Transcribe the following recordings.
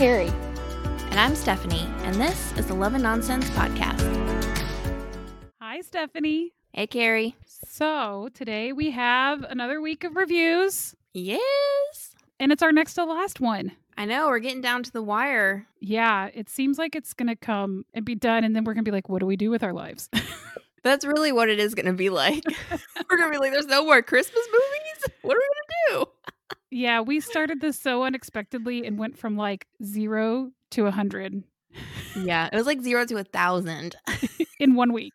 Carrie. And I'm Stephanie, and this is the Love and Nonsense Podcast. Hi, Stephanie. Hey, Carrie. So, today we have another week of reviews, Yes. and it's our next to last one. I know, we're getting down to the wire. Yeah, it seems like it's going to come and be done, and then we're going to be like, what do we do with our lives? That's really what it is going to be like. we're going to be like, there's no more Christmas movies? What are we going to do? Yeah, we started this so unexpectedly and went from like zero to a 100 Yeah, it was like zero to a thousand. in one week.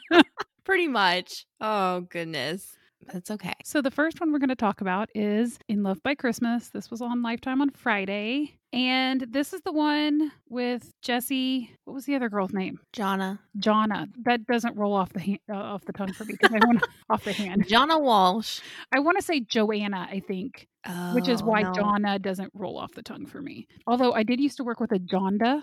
Pretty much. Oh, goodness. That's okay. So, the first one we're going to talk about is In Love by Christmas. This was on Lifetime on Friday. And this is the one with Jesse. What was the other girl's name? Jonna. Jonna. That doesn't roll off the hand, uh, off the tongue for me because I want off the hand. Jonna Walsh. I want to say Joanna. I think, which is Oh, why no. Jonna doesn't roll off the tongue for me. Although I did used to work with a Jonda.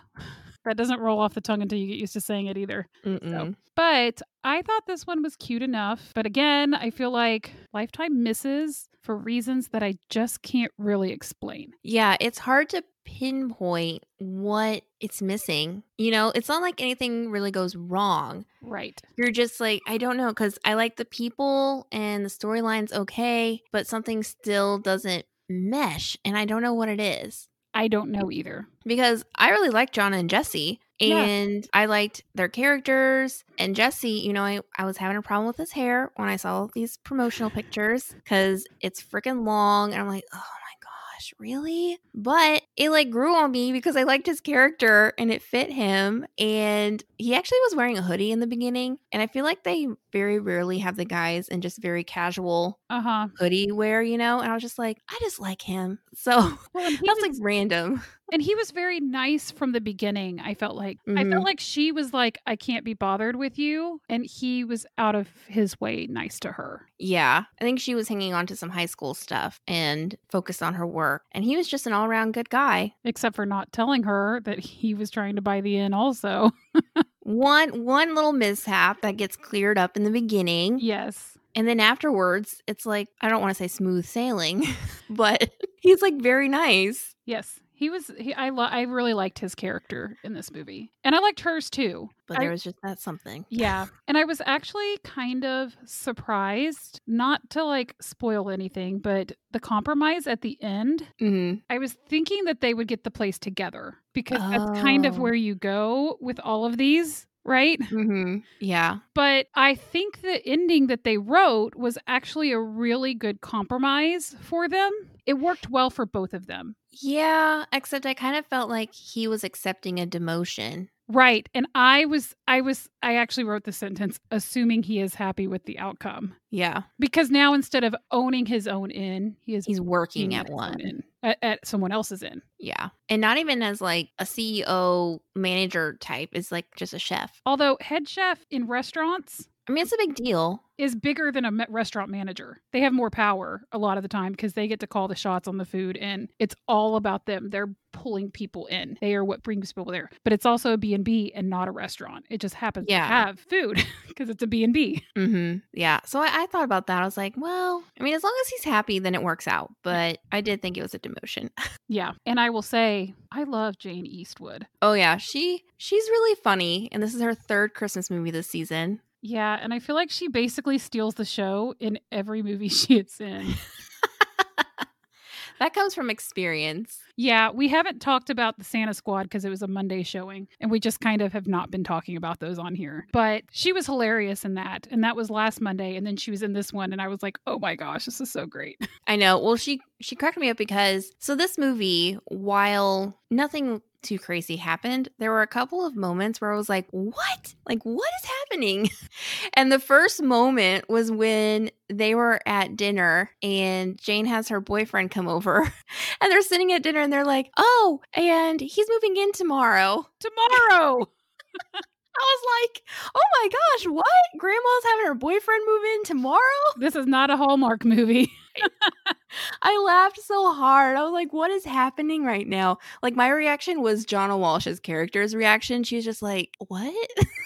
That doesn't roll off the tongue until you get used to saying it either. Mm-mm. But I thought this one was cute enough. But again, I feel like Lifetime misses for reasons that I just can't really explain. Yeah, it's hard to pinpoint what it's missing. You know, it's not like anything really goes wrong. Right. You're just like, I don't know, because I like the people and the storyline's okay, but something still doesn't mesh. And I don't know what it is. I don't know either. Because I really like Jonna and Jesse. Yeah. And I liked their characters. And Jesse, you know, I, I was having a problem with his hair when I saw these promotional pictures because it's freaking long. And I'm like, oh gosh, really? But it like grew on me because I liked his character and it fit him. And he actually was wearing a hoodie in the beginning. And I feel like they very rarely have the guys in just very casual Uh huh. hoodie wear, you know? And I was just like, I just like him. So Well, that's was- like random. And he was very nice from the beginning. I felt like I Mhm. felt like she was like, I can't be bothered with you. And he was out of his way nice to her. Yeah, I think she was hanging on to some high school stuff and focused on her work. And he was just an all around good guy. Except for not telling her that he was trying to buy the inn also. One one little mishap that gets cleared up in the beginning, yes. and then afterwards, it's like I don't want to say smooth sailing, but he's like very nice. Yes. He was he I lo- I really liked his character in this movie. And I liked hers too. But I- there was just that something. Yeah. And I was actually kind of surprised, not to like spoil anything, but the compromise at the end hmm I was thinking that they would get the place together because that's kind of Oh. where you go with all of these, right? hmm Yeah. But I think the ending that they wrote was actually a really good compromise for them. It worked well for both of them. Yeah. Except I kind of felt like he was accepting a demotion. Right. And I was, I was, I actually wrote the sentence assuming he is happy with the outcome Yeah. because now instead of owning his own inn, he is He's working at one. at, at someone else's inn. Yeah. And not even as like a CEO manager type, it's like just a chef. Although head chef in restaurants I mean, it's a big deal. is bigger than a restaurant manager. They have more power a lot of the time because they get to call the shots on the food and it's all about them. They're pulling people in. They are what brings people there. But it's also a B&B and not a restaurant. It just happens Yeah. to have food because it's a B&B. Mm-hmm. Yeah. So I, I thought about that. I was like, well, I mean, as long as he's happy, then it works out. But I did think it was a demotion. Yeah. And I will say I love Jane Eastwood. oh yeah, she she's really funny, and this is her third Christmas movie this season. Yeah, and I feel like she basically steals the show in every movie she is in. That comes from experience. Yeah, we haven't talked about the Santa Squad because it was a Monday showing, and we just kind of have not been talking about those on here. But she was hilarious in that, and that was last Monday, and then she was in this one, and I was like, oh my gosh, this is so great. I know. Well, she she cracked me up because so this movie, while nothing too crazy happened, there were a couple of moments where I was like, "What? Like what is happening?" And the first moment was when they were at dinner and Jane has her boyfriend come over and they're sitting at dinner and they're like, "Oh, and he's moving in tomorrow." Tomorrow. I was like, "Oh my gosh, what? Grandma's having her boyfriend move in tomorrow?" this is not a Hallmark movie. I laughed so hard. I was like, what is happening right now? Like, my reaction was Jonna Walsh's character's reaction. She's just like, what?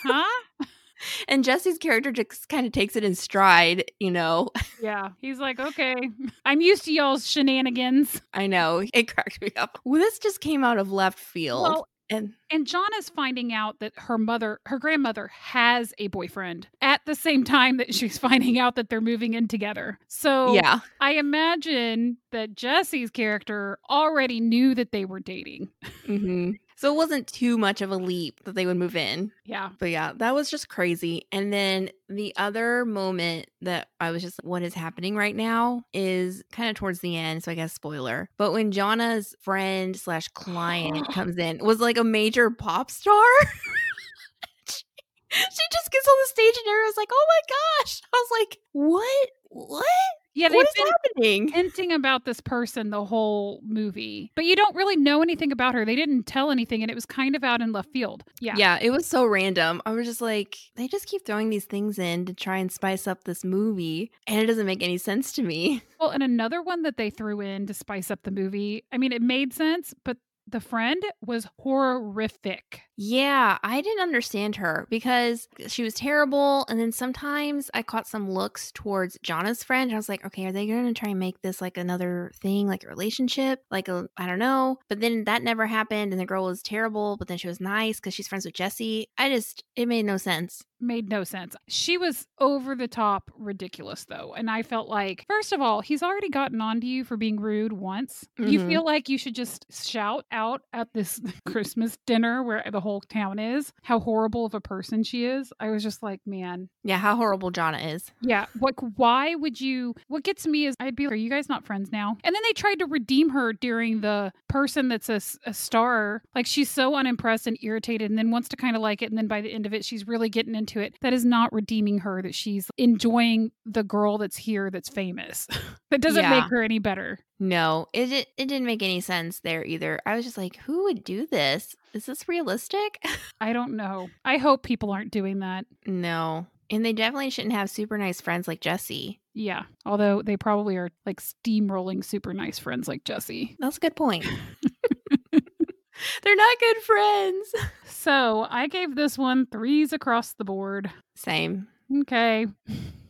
huh? and Jesse's character just kind of takes it in stride, you know. Yeah. He's like, okay, I'm used to y'all's shenanigans. I know. It cracked me up. Well, this just came out of left field. Well, and And Jonna is finding out that her mother, her grandmother, has a boyfriend at the same time that she's finding out that they're moving in together. So yeah. I imagine that Jesse's character already knew that they were dating. hmm So it wasn't too much of a leap that they would move in. Yeah. But yeah, that was just crazy. And then the other moment that I was just like, what is happening right now is kind of towards the end. So I guess spoiler. But when Jonna's friend slash client comes in, was like a major pop star. she, she just gets on the stage and everyone's like, oh my gosh. I was like, what? What? Yeah, they've What is been happening? hinting about this person the whole movie, but you don't really know anything about her. They didn't tell anything, and it was kind of out in left field. Yeah. Yeah, it was so random. I was just like, they just keep throwing these things in to try and spice up this movie, and it doesn't make any sense to me. Well, and another one that they threw in to spice up the movie. I mean, it made sense, but the friend was horrific. Yeah, I didn't understand her because she was terrible. And then sometimes I caught some looks towards Jonna's friend. And I was like, okay, are they going to try and make this like another thing, like a relationship? Like, a, I don't know. But then that never happened. And the girl was terrible, but then she was nice because she's friends with Jesse. I just, it made no sense. Made no sense. She was over the top ridiculous, though. And I felt like, first of all, he's already gotten on to you for being rude once. You Mhm. feel like you should just shout out at this Christmas dinner where the whole town is how horrible of a person she is. I was just like, man, Yeah, how horrible Jonna is. Yeah. What? Why would you? What gets me is I'd be like, "Are you guys not friends now?" And then they tried to redeem her during the person that's a star. Like she's so unimpressed and irritated, and then wants to kind of like it, and then by the end of it, she's really getting into it. That is not redeeming her. That she's enjoying the girl that's here that's famous. that doesn't Yeah. make her any better. No, it, it it didn't make any sense there either. I was just like, who would do this? Is this realistic? I don't know. I hope people aren't doing that. no. And they definitely shouldn't have super nice friends like Jesse. Yeah. Although they probably are like steamrolling super nice friends like Jesse. That's a good point. They're not good friends. So I gave this one threes across the board. Same. Okay.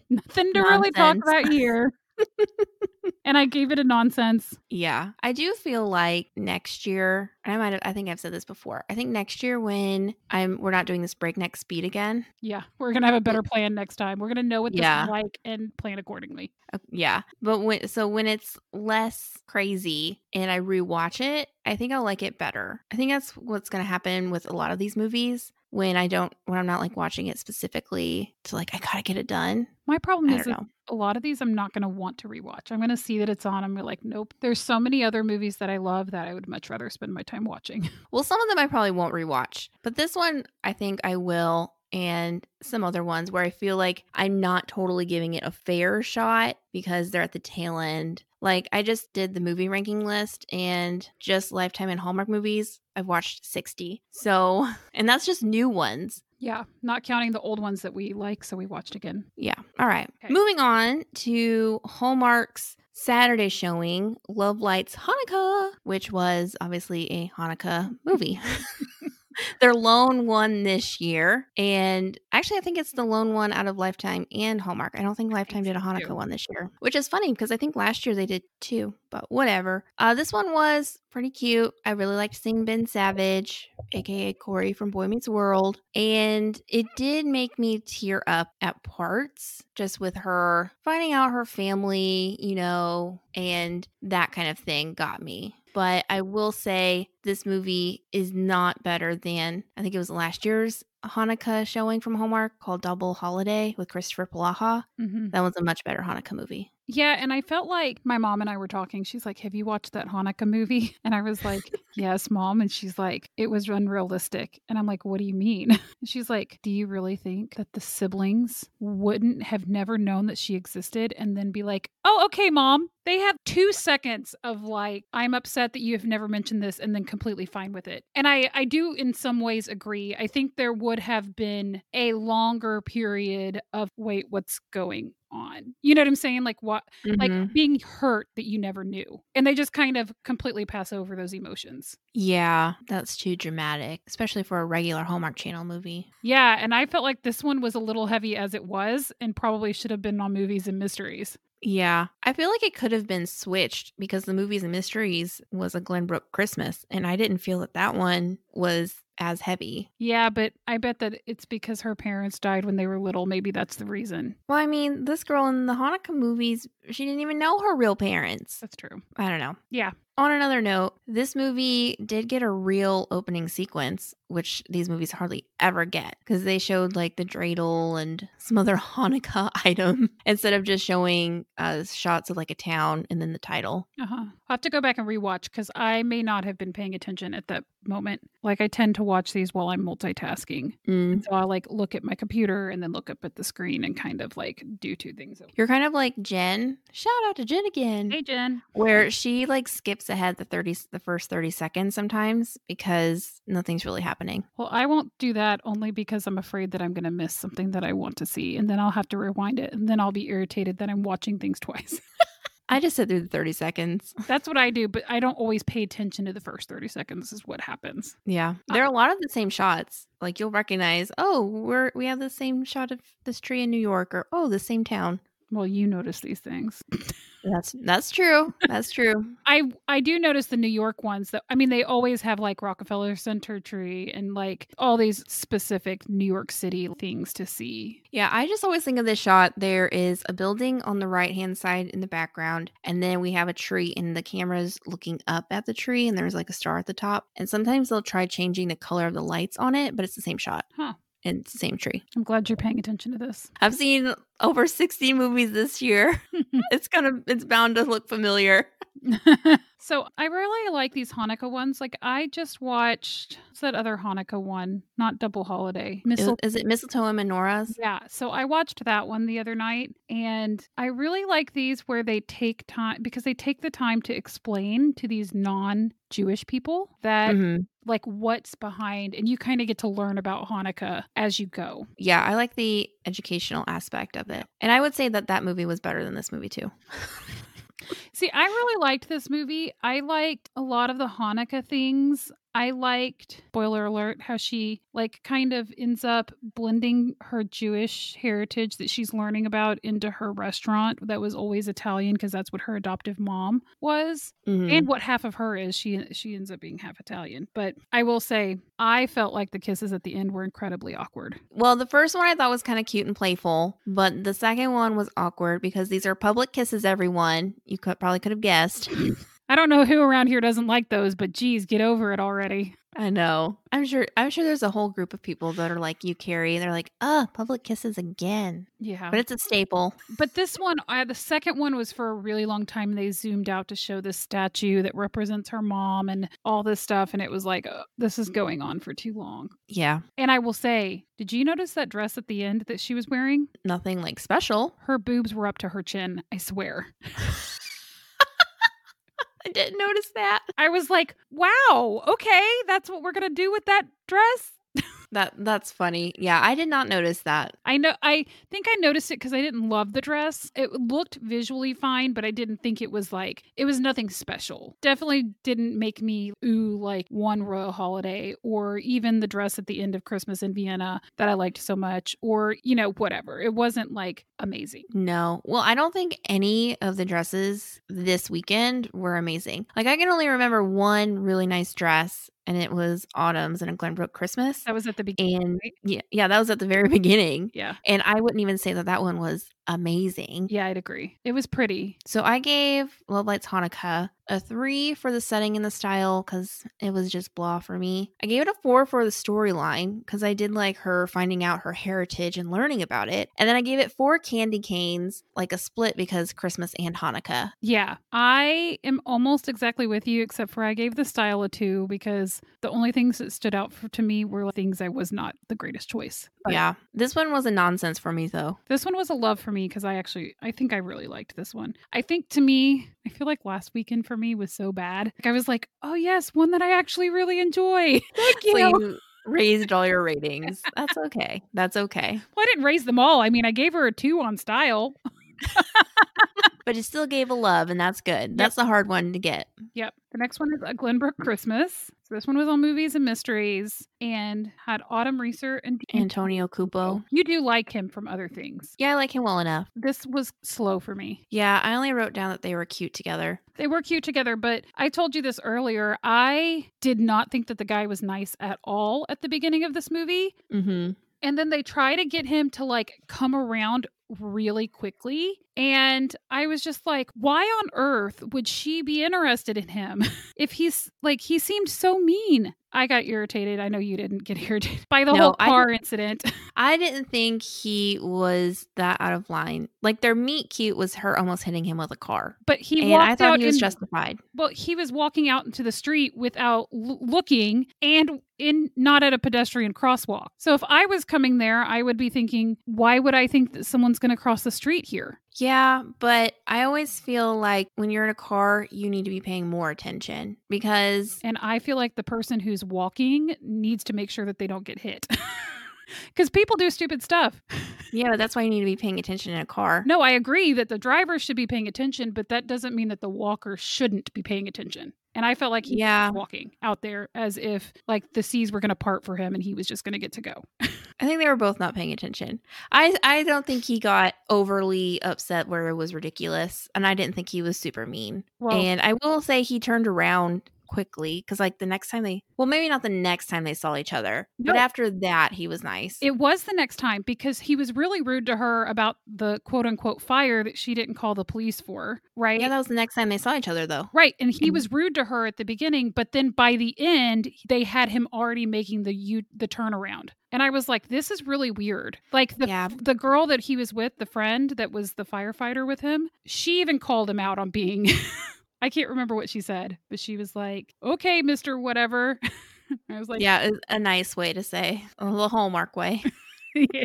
Nothing to really talk about here. And I gave it a nonsense. Yeah. I do feel like next year, and I might have I think I've said this before. I think next year when I'm we're not doing this breakneck speed again. Yeah, we're gonna have a better plan next time. We're gonna know what this Yeah. is like and plan accordingly. Uh, Yeah. But when so when it's less crazy and I rewatch it, I think I'll like it better. I think that's what's going to happen with a lot of these movies when I don't when I'm not like watching it specifically to like I got to get it done. My problem is a lot of these I'm not gonna want to rewatch. I'm gonna see that it's on. I'm like, nope. There's so many other movies that I love that I would much rather spend my time watching. Well, some of them I probably won't rewatch, but this one I think I will and some other ones where I feel like I'm not totally giving it a fair shot because they're at the tail end. Like I just did the movie ranking list and just Lifetime and Hallmark movies, I've watched 60. So, and that's just new ones. yeah, not counting the old ones that we like, so we watched again. Yeah. All right. Okay. Moving on to Hallmark's Saturday showing, Love Lights Hanukkah, which was obviously a Hanukkah movie. Their lone one this year. And actually, I think it's the lone one out of Lifetime and Hallmark. I don't think Lifetime did a Hanukkah too. one this year, which is funny because I think last year they did two, but whatever. Uh, this one was pretty cute. I really liked seeing Ben Savage, aka Corey from Boy Meets World. And it did make me tear up at parts just with her finding out her family, you know, and that kind of thing got me. But I will say this movie is not better than I think it was last year's Hanukkah showing from Hallmark called Double Holiday with Kristoffer Polaha. hmm That was a much better Hanukkah movie. Yeah, and I felt like my mom and I were talking. She's like, "Have you watched that Hanukkah movie?" And I was like, "Yes, mom." And she's like, "It was unrealistic." And I'm like, "What do you mean?" She's like, "Do you really think that the siblings wouldn't have never known that she existed and then be like, "Oh, okay, mom." They have 2 seconds of like, "I'm upset that you have never mentioned this," and then completely fine with it. And I I do in some ways agree. I think there would have been a longer period of wait, what's going on. You know what I'm saying? Like what Mhm. like being hurt that you never knew. And they just kind of completely pass over those emotions. yeah, that's too dramatic, especially for a regular Hallmark Channel movie. Yeah, and I felt like this one was a little heavy as it was and probably should have been on movies and mysteries. Yeah, I feel like it could have been switched because the movies and mysteries was a Glenbrook Christmas, and I didn't feel that that one was as heavy. Yeah, but I bet that it's because her parents died when they were little. Maybe that's the reason. Well, I mean, this girl in the Hanukkah movies, she didn't even know her real parents. That's true. I don't know. Yeah. On another note, this movie did get a real opening sequence, which these movies hardly ever get because they showed like the dreidel and some other Hanukkah item instead of just showing uh, shots of like a town and then the title. Uh huh. I'll have to go back and rewatch because I may not have been paying attention at that moment. Like I tend to watch these while I'm multitasking. Mm. So I'll like look at my computer and then look up at the screen and kind of like do two things. You're kind of like Jen. Shout out to Jen again. Hey Jen. where she like skips ahead the 30 the first 30 seconds sometimes because nothing's really happening. Well, I won't do that only because I'm afraid that I'm going to miss something that I want to see and then I'll have to rewind it and then I'll be irritated that I'm watching things twice. I just sit through the 30 seconds. That's what I do, but I don't always pay attention to the first 30 seconds is what happens. Yeah. There are a lot of the same shots. Like you'll recognize, oh, we're we have the same shot of this tree in New York or oh, the same town. Well, you notice these things. That's that's true. That's true. I I do notice the New York ones that I mean they always have like Rockefeller Center tree and like all these specific New York City things to see. Yeah, I just always think of this shot. There is a building on the right hand side in the background, and then we have a tree, and the camera's looking up at the tree, and there's like a star at the top. And sometimes they'll try changing the color of the lights on it, but it's the same shot. Huh. And it's the same tree. I'm glad you're paying attention to this. I've seen over 60 movies this year. it's gonna it's bound to look familiar. so I really like these Hanukkah ones. Like I just watched what's that other Hanukkah one? Not Double Holiday. Is, Mistle- is it mistletoe and menorahs? yeah, so I watched that one the other night and I really like these where they take time because they take the time to explain to these non-Jewish people that Mhm. like what's behind and you kind of get to learn about Hanukkah as you go. Yeah, I like the educational aspect of it. And I would say that that movie was better than this movie too. See, I really liked this movie. I liked a lot of the Hanukkah things. I liked, spoiler alert, how she like kind of ends up blending her Jewish heritage that she's learning about into her restaurant that was always Italian because that's what her adoptive mom was Mhm. and what half of her is. She she ends up being half Italian. But I will say, I felt like the kisses at the end were incredibly awkward. Well, the first one I thought was kind of cute and playful, but the second one was awkward because these are public kisses. Everyone, you could probably could have guessed. I don't know who around here doesn't like those, but geez, get over it already. I know. I'm sure. I'm sure there's a whole group of people that are like you, Carrie. They're like, "Uh, public kisses again," Yeah. but it's a staple. But this one, uh, the second one was for a really long time. They zoomed out to show this statue that represents her mom and all this stuff. And it was like, uh, this is going on for too long. Yeah, And I will say, did you notice that dress at the end that she was wearing? nothing like special. Her boobs were up to her chin, I swear. I didn't notice that. I was like, wow, okay, that's what we're going to do with that dress. That that's funny. Yeah, I did not notice that. I know. I think I noticed it because I didn't love the dress. It looked visually fine, but I didn't think it was like it was nothing special. Definitely didn't make me ooh like one royal holiday, or even the dress at the end of Christmas in Vienna that I liked so much, or you know whatever. It wasn't like amazing. No. Well, I don't think any of the dresses this weekend were amazing. Like I can only remember one really nice dress and it was Autumn's and a Glenbrook Christmas. That was at the beginning. And right? yeah, yeah, that was at the very beginning. Yeah, And I wouldn't even say that that one was amazing. yeah, I'd agree. It was pretty. So I gave Love Lights Hanukkah a three for the setting and the style because it was just blah for me. I gave it a four for the storyline because I did like her finding out her heritage and learning about it. And then I gave it four candy canes, like a split because Christmas and Hanukkah. Yeah, I am almost exactly with you, except for I gave the style a two because the only things that stood out for, to me were things I was not the greatest choice. But yeah. This one was a nonsense for me though. This one was a love for me because I actually, I think I really liked this one. I think to me, I feel like last weekend for me was so bad. Like I was like, oh yes, one that I actually really enjoy. Thank you. So you raised all your ratings. That's okay. That's okay. well, I didn't raise them all. I mean, I gave her a two on style. but it still gave a love, and that's good. That's the hard one to get. Yep. The next one is a Glenbrook Christmas. So this one was on movies and mysteries and had Autumn Reeser and Antonio Cupo. You do like him from other things. Yeah, I like him well enough. This was slow for me. Yeah, I only wrote down that they were cute together. They were cute together, but I told you this earlier. I did not think that the guy was nice at all at the beginning of this movie. Mm-hmm. And then they try to get him to like come around really quickly. And I was just like, why on earth would she be interested in him if he's like, he seemed so mean? I got irritated. I know you didn't get irritated by the No, whole I car incident. I didn't think he was that out of line. Like their meet cute was her almost hitting him with a car. But he and walked I thought he was in- justified. Well, he was walking out into the street without l- looking and in not at a pedestrian crosswalk. So if I was coming there, I would be thinking, why would I think that someone's going to cross the street here? Yeah, but I always feel like when you're in a car, you need to be paying more attention because And I feel like the person who's walking needs to make sure that they don't get hit. Because people do stupid stuff. yeah, that's why you need to be paying attention in a car. No, I agree that the driver should be paying attention, but that doesn't mean that the walker shouldn't be paying attention. And I felt like he Yeah. was walking out there as if like the seas were going to part for him and he was just going to get to go. I think they were both not paying attention. I I don't think he got overly upset where it was ridiculous, and I didn't think he was super mean. Well, and I will say he turned around quickly because like the next time they well maybe not the next time they saw each other but after that he was nice It was the next time because he was really rude to her about the quote unquote fire that she didn't call the police for, right? yeah that was the next time they saw each other though Right. And he mm-hmm. was rude to her at the beginning, but then by the end, they had him already making the U the turnaround. And I was like, this is really weird. Like the Yeah. the girl that he was with, the friend that was the firefighter with him, she even called him out on being I can't remember what she said, but she was like, "Okay, Mr. whatever." I was like, yeah a nice way to say a little hallmark way yeah.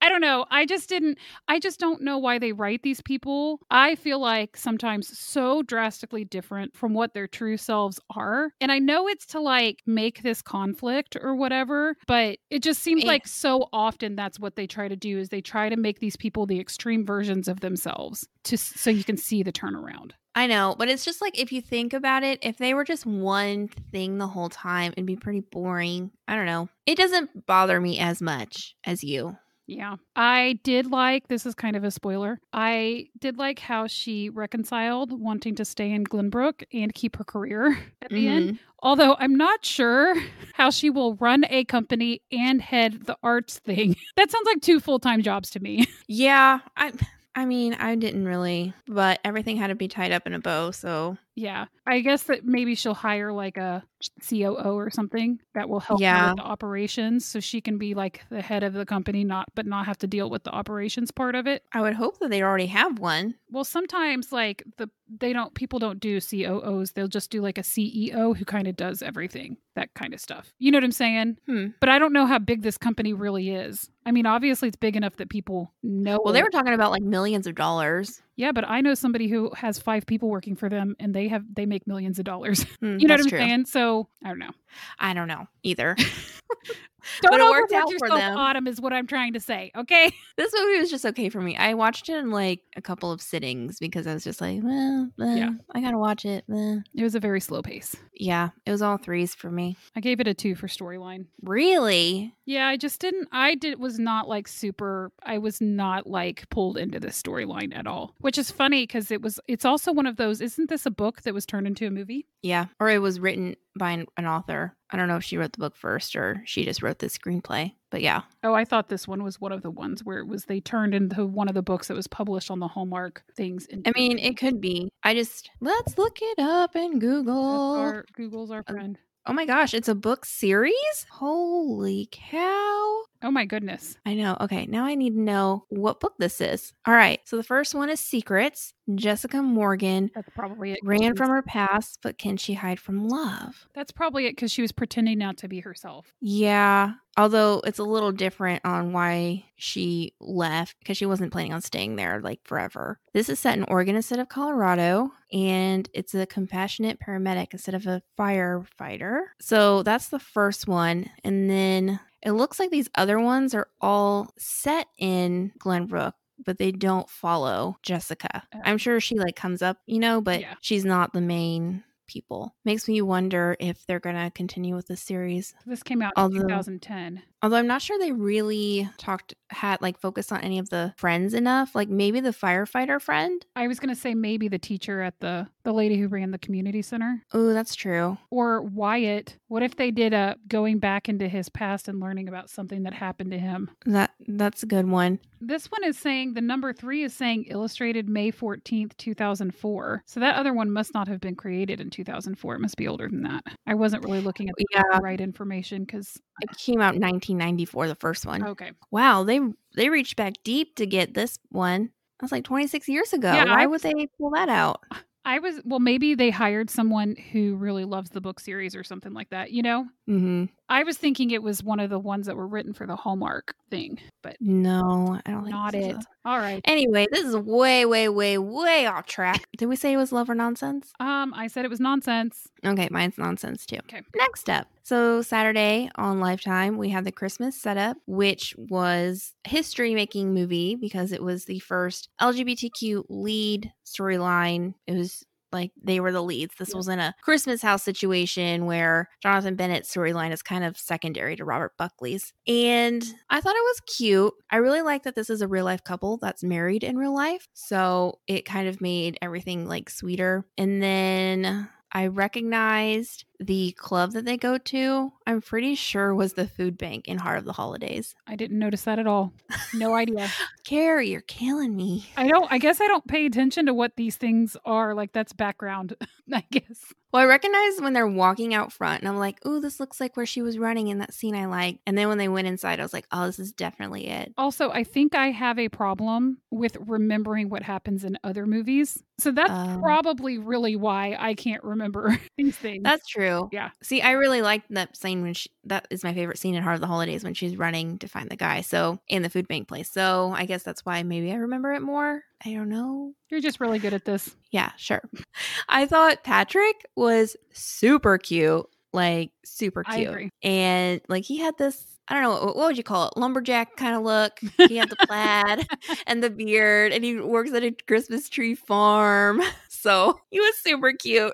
I don't know. I just didn't I just don't know why they write these people. I feel like sometimes so drastically different from what their true selves are. And I know it's to like make this conflict or whatever, but it just seems like so often that's what they try to do is they try to make these people the extreme versions of themselves to so you can see the turnaround. I know, but it's just like if you think about it, if they were just one thing the whole time, it'd be pretty boring. I don't know. It doesn't bother me as much as you. Yeah. I did like this is kind of a spoiler. I did like how she reconciled wanting to stay in Glenbrook and keep her career at the end. Mhm. Although I'm not sure how she will run a company and head the arts thing. that sounds like two full-time jobs to me. Yeah, I I mean, I didn't really, but everything had to be tied up in a bow, so yeah. I guess that maybe she'll hire like a COO or something that will help her Yeah. with the operations so she can be like the head of the company not but not have to deal with the operations part of it. I would hope that they already have one. Well, sometimes like the they don't people don't do COOs. They'll just do like a CEO who kind of does everything, that kind of stuff. You know what I'm saying? Hmm. But I don't know how big this company really is. I mean, obviously it's big enough that people know. Well, they were talking about like millions of dollars. Yeah, but I know somebody who has 5 people working for them and they have they make millions of dollars. Hmm, you know what I'm true. saying? So, I don't know. I don't know either. Don't But it worked overwork yourself, them. Autumn is what I'm trying to say, okay? this movie was just okay for me. I watched it in like a couple of sittings because I was just like, well, eh, Yeah. I gotta watch it. eh." It was a very slow pace. Yeah, it was all threes for me. I gave it a 2 for storyline. Really? Yeah, I just didn't. I did was not like super. I was not like pulled into this storyline at all, which is funny because it was. It's also one of those. Isn't this a book that was turned into a movie? Yeah. Or it was written by an, an author. I don't know if she wrote the book first or she just wrote the screenplay. But yeah. Oh, I thought this one was one of the ones where it was they turned into one of the books that was published on the Hallmark things. into I mean, it could be. I just let's look it up in Google. our, Google's our Uh, friend. Oh my gosh, it's a book series? Holy cow. Oh my goodness. I know. Okay, now I need to know what book this is. All right. So the first one is Secrets. Jessica Morgan That's probably it. ran from her past, but can she hide from love? That's probably it because she was pretending not to be herself. Yeah. Although it's a little different on why she left because she wasn't planning on staying there like forever. This is set in Oregon instead of Colorado, and it's a compassionate paramedic instead of a firefighter. So that's the first one. And then it looks like these other ones are all set in Glenbrook. But they don't follow Jessica. Oh. I'm sure she like comes up, you know, but Yeah. she's not the main people. Makes me wonder if they're going to continue with the series. This came out in 2010. Although I'm not sure they really talked had like focused on any of the friends enough. Like maybe the firefighter friend. I was going to say maybe the teacher at the the lady who ran the community center Oh, that's true. or Wyatt. What if they did a going back into his past and learning about something that happened to him? That that's a good one. This one is saying the number 3 is saying illustrated May 14th, 2004. So that other one must not have been created in 2004. It must be older than that. I wasn't really looking at the Yeah. right information cuz It came out in 1994, the first one. okay. Wow, they they reached back deep to get this one. That's like 26 years ago. Yeah, Why I would they pull that out? I was well maybe they hired someone who really loves the book series or something like that, you know? hmm I was thinking it was one of the ones that were written for the Hallmark thing, but No, I don't think not it. All right. Anyway, this is way, way, way, way off track. Did we say it was love or nonsense? Um, I said it was nonsense. Okay, mine's nonsense too. Okay. Next up. So, Saturday on Lifetime, we had the Christmas setup, which was history making movie because it was the first LGBTQ lead storyline. It was like they were the leads. This Yeah. was in a Christmas house situation where Jonathan Bennett's storyline is kind of secondary to Robert Buckley's. And I thought it was cute. I really like that this is a real life couple that's married in real life. So it kind of made everything like sweeter. And then I recognized the club that they go to. I'm pretty sure was the food bank in Heart of the Holidays. I didn't notice that at all. No idea. Carrie, you're killing me. I don't I guess I don't pay attention to what these things are. Like that's background, I guess. Well, I recognize when they're walking out front, and I'm like, "Ooh, this looks like where she was running in that scene I like." And then when they went inside, I was like, "Oh, this is definitely it." Also, I think I have a problem with remembering what happens in other movies. So that's Oh. probably really why I can't remember these things. That's true. Yeah. See, I really liked that scene when she, that is my favorite scene in Heart of the Holidays when she's running to find the guy. So in the food bank place. So I guess that's why maybe I remember it more. I don't know. You're just really good at this. Yeah, sure. I thought Patrick was super cute, like super cute. And like he had this, I don't know, what would you call it? Lumberjack kind of look. He had the plaid and the beard, and he works at a Christmas tree farm. So he was super cute.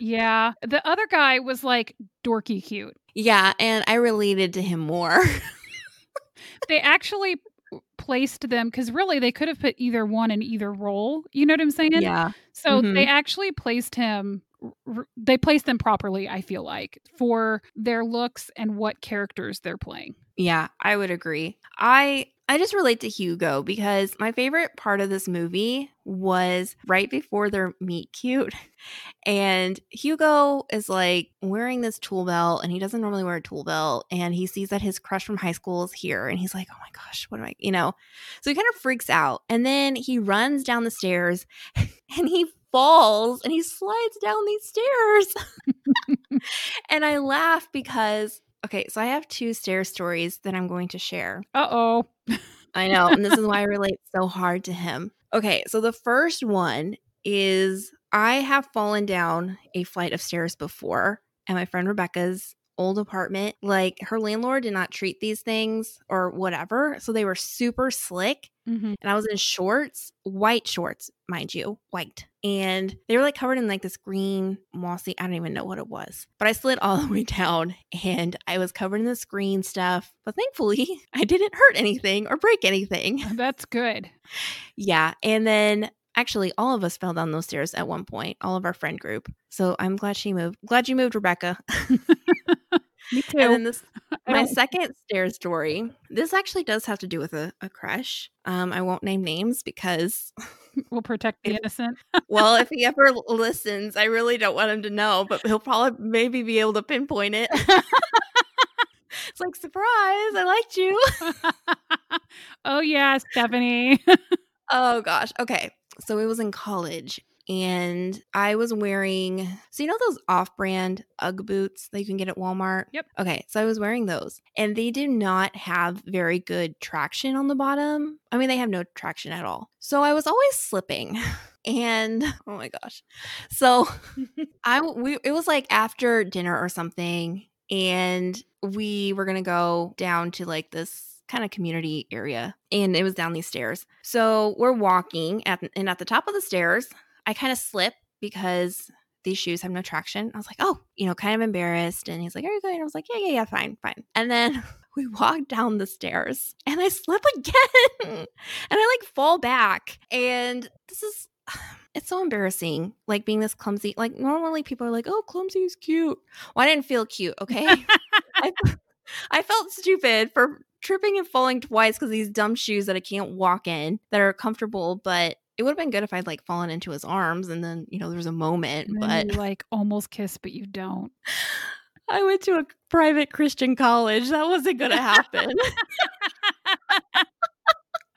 Yeah. The other guy was like dorky cute. Yeah, and I related to him more. They actually placed them because really they could have put either one in either role. You know what I'm saying? yeah. So Mhm. they actually placed him. They placed them properly. I feel like for their looks and what characters they're playing. Yeah, I would agree. I I just relate to Hugo because my favorite part of this movie was right before their meet cute. And Hugo is like wearing this tool belt and he doesn't normally wear a tool belt and he sees that his crush from high school is here and he's like, "Oh my gosh, what am I, you know?" So he kind of freaks out. And then he runs down the stairs and he falls and he slides down these stairs. and I laugh because okay, so I have two stair stories that I'm going to share. Uh oh. I know, and this is why I relate so hard to him. Okay, so the first one is I have fallen down a flight of stairs before at my friend Rebecca's old apartment. Like her landlord did not treat these things or whatever, so they were super slick hmm and I was in shorts, white shorts, mind you, white. And they were like covered in like this green mossy, I don't even know what it was. But I slid all the way down and I was covered in this green stuff. But thankfully, I didn't hurt anything or break anything. That's good. Yeah. And then actually, all of us fell down those stairs at one point, all of our friend group. So I'm glad she moved. Glad you moved, Rebecca. Me too. And then this my second stair story. This actually does have to do with a, a crush. Um, I won't name names because, we'll protect the innocent. well, if he ever listens, I really don't want him to know, but he'll probably maybe be able to pinpoint it. it's like surprise, I liked you. oh yeah, Stephanie. Oh gosh. Okay. So it was in college and I was wearing so you know those off-brand Ugg boots that you can get at Walmart? Yep. Okay. So I was wearing those and they do not have very good traction on the bottom. I mean, they have no traction at all. So I was always slipping. And oh my gosh. So I we it was like after dinner or something and we were going to go down to like this kind of community area, and it was down these stairs. So we're walking, at, and at the top of the stairs, I kind of slip because these shoes have no traction. I was like, oh, you know, kind of embarrassed. And he's like, are you going? I was like, yeah, yeah, yeah, fine, fine. And then we walk down the stairs and I slip again and I like fall back. And this is, it's so embarrassing, like being this clumsy. Like normally people are like, oh, clumsy is cute. Well, I didn't feel cute, okay? I, I felt stupid for tripping and falling twice because these dumb shoes that I can't walk in that are comfortable, but it would have been good if I'd like fallen into his arms and then, you know, there's a moment, but you, like almost kiss, but you don't. I went to a private Christian college. That wasn't going to happen.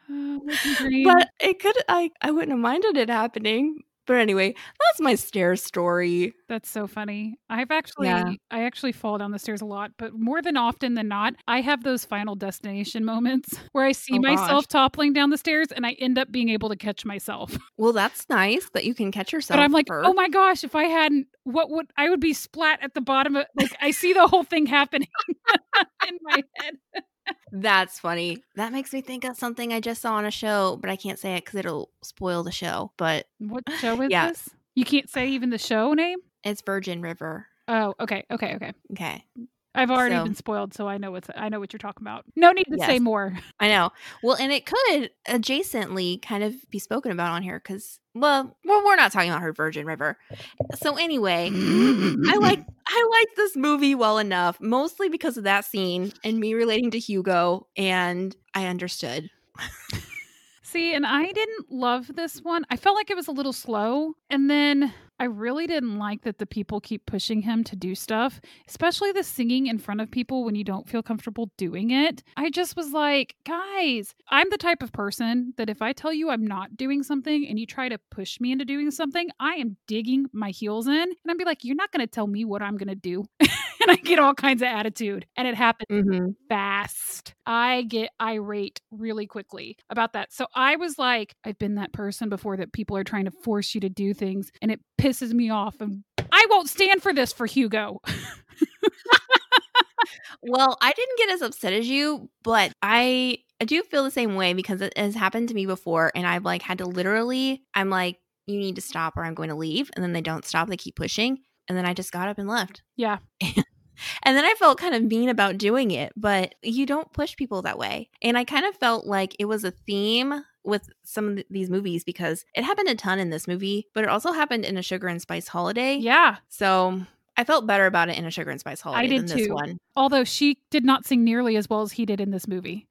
But it could, I, I wouldn't have minded it happening. But anyway, that's my stair story. That's so funny. I've actually Yeah. I actually fall down the stairs a lot, but more than often than not, I have those final destination moments where I see Oh, myself gosh. toppling down the stairs and I end up being able to catch myself. Well, that's nice that you can catch yourself. but I'm like, oh first. "Oh my gosh, if I hadn't what would I would be splat at the bottom of like I see the whole thing happening in my head." That's funny. That makes me think of something I just saw on a show, but I can't say it because it'll spoil the show. But What show is Yeah. this? You can't say even the show name? it's Virgin River. Oh, okay, okay, okay. Okay. I've already So- been spoiled, so I know what's I know what you're talking about. No need to say more. I know. Well, and it could adjacently kind of be spoken about on here because, well, well, we're not talking about her Virgin River. So anyway, I like I like this movie well enough, mostly because of that scene and me relating to Hugo, and I understood. See, and I didn't love this one. I felt like it was a little slow. And then I really didn't like that the people keep pushing him to do stuff, especially the singing in front of people when you don't feel comfortable doing it. I just was like, guys, I'm the type of person that if I tell you I'm not doing something and you try to push me into doing something, I am digging my heels in. And I'd be like, you're not going to tell me what I'm going to do. and I get all kinds of attitude. And it happens Mm-hmm. fast. I get irate really quickly about that. So I was like, I've been that person before that people are trying to force you to do things and it pisses me off. And I won't stand for this for Hugo. Well, I didn't get as upset as you, but I I do feel the same way because it has happened to me before, and I've like had to literally, I'm like, you need to stop or I'm going to leave, and then they don't stop, they keep pushing, and then I just got up and left. Yeah. And then I felt kind of mean about doing it, but you don't push people that way. And I kind of felt like it was a theme with some of th- these movies because it happened a ton in this movie, but it also happened in a Sugar and Spice Holiday. Yeah. So I felt better about it in a Sugar and Spice Holiday I did than this one. Although she did not sing nearly as well as he did in this movie.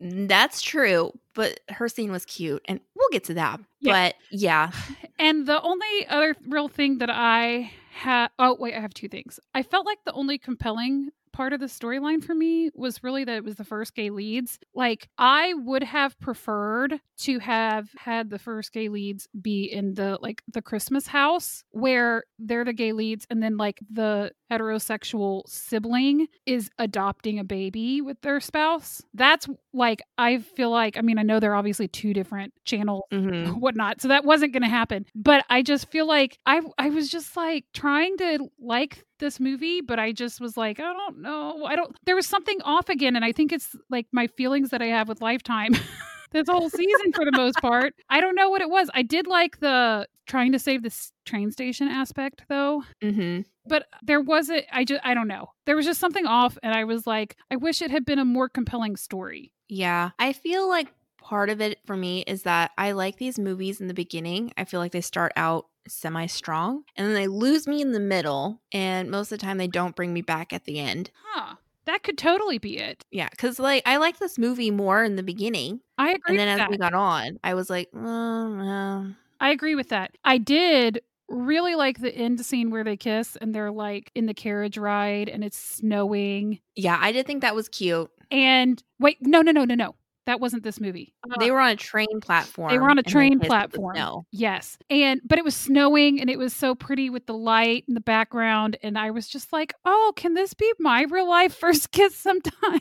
That's true, but her scene was cute, and we'll get to that. Yeah. But yeah, And the only other real thing that I had oh wait, I have two things. I felt like the only compelling part of the storyline for me was really that it was the first gay leads. Like I would have preferred to have had the first gay leads be in the like the Christmas house where they're the gay leads and then like the heterosexual sibling is adopting a baby with their spouse. That's like I feel like I mean I know they're obviously two different channels mhm. whatnot. So that wasn't going to happen. But I just feel like I I was just like trying to like this movie, but I just was like, I don't know. I don't. There was something off again, and I think it's like my feelings that I have with Lifetime. this whole season for the most part. I don't know what it was. I did like the trying to save the train station aspect though Mhm. but there wasn't i just i don't know there was just something off and i was like i wish it had been a more compelling story yeah. I feel like part of it for me is that I like these movies in the beginning. I feel like they start out semi strong, and then they lose me in the middle, and most of the time they don't bring me back at the end. huh that could totally be it Yeah, because like I like this movie more in the beginning, i agree and then as that. we got on, I was like, oh. I agree with that. I did really like the end scene where they kiss and they're like in the carriage ride and it's snowing. yeah, I did think that was cute. And wait, no, no, no, no, no. That wasn't this movie. They uh, were on a train platform. They were on a train kissed with the platform. snow. Yes. And but it was snowing and it was so pretty with the light in the background and I was just like, "Oh, can this be my real life first kiss sometime?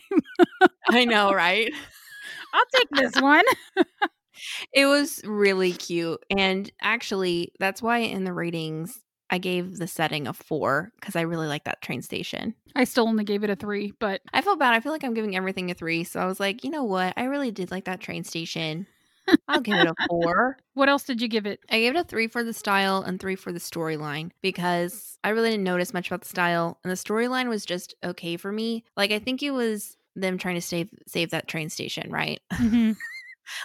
I know, right? I'll take this one." It was really cute. And actually, that's why in the ratings, I gave the setting a four because I really like that train station. I still only gave it a three, but I feel bad. I feel like I'm giving everything a three. So I was like, you know what? I really did like that train station. I'll give it a four. what else did you give it? I gave it a three for the style and three for the storyline because I really didn't notice much about the style and the storyline was just okay for me. Like I think it was them trying to save save that train station, right? Mhm.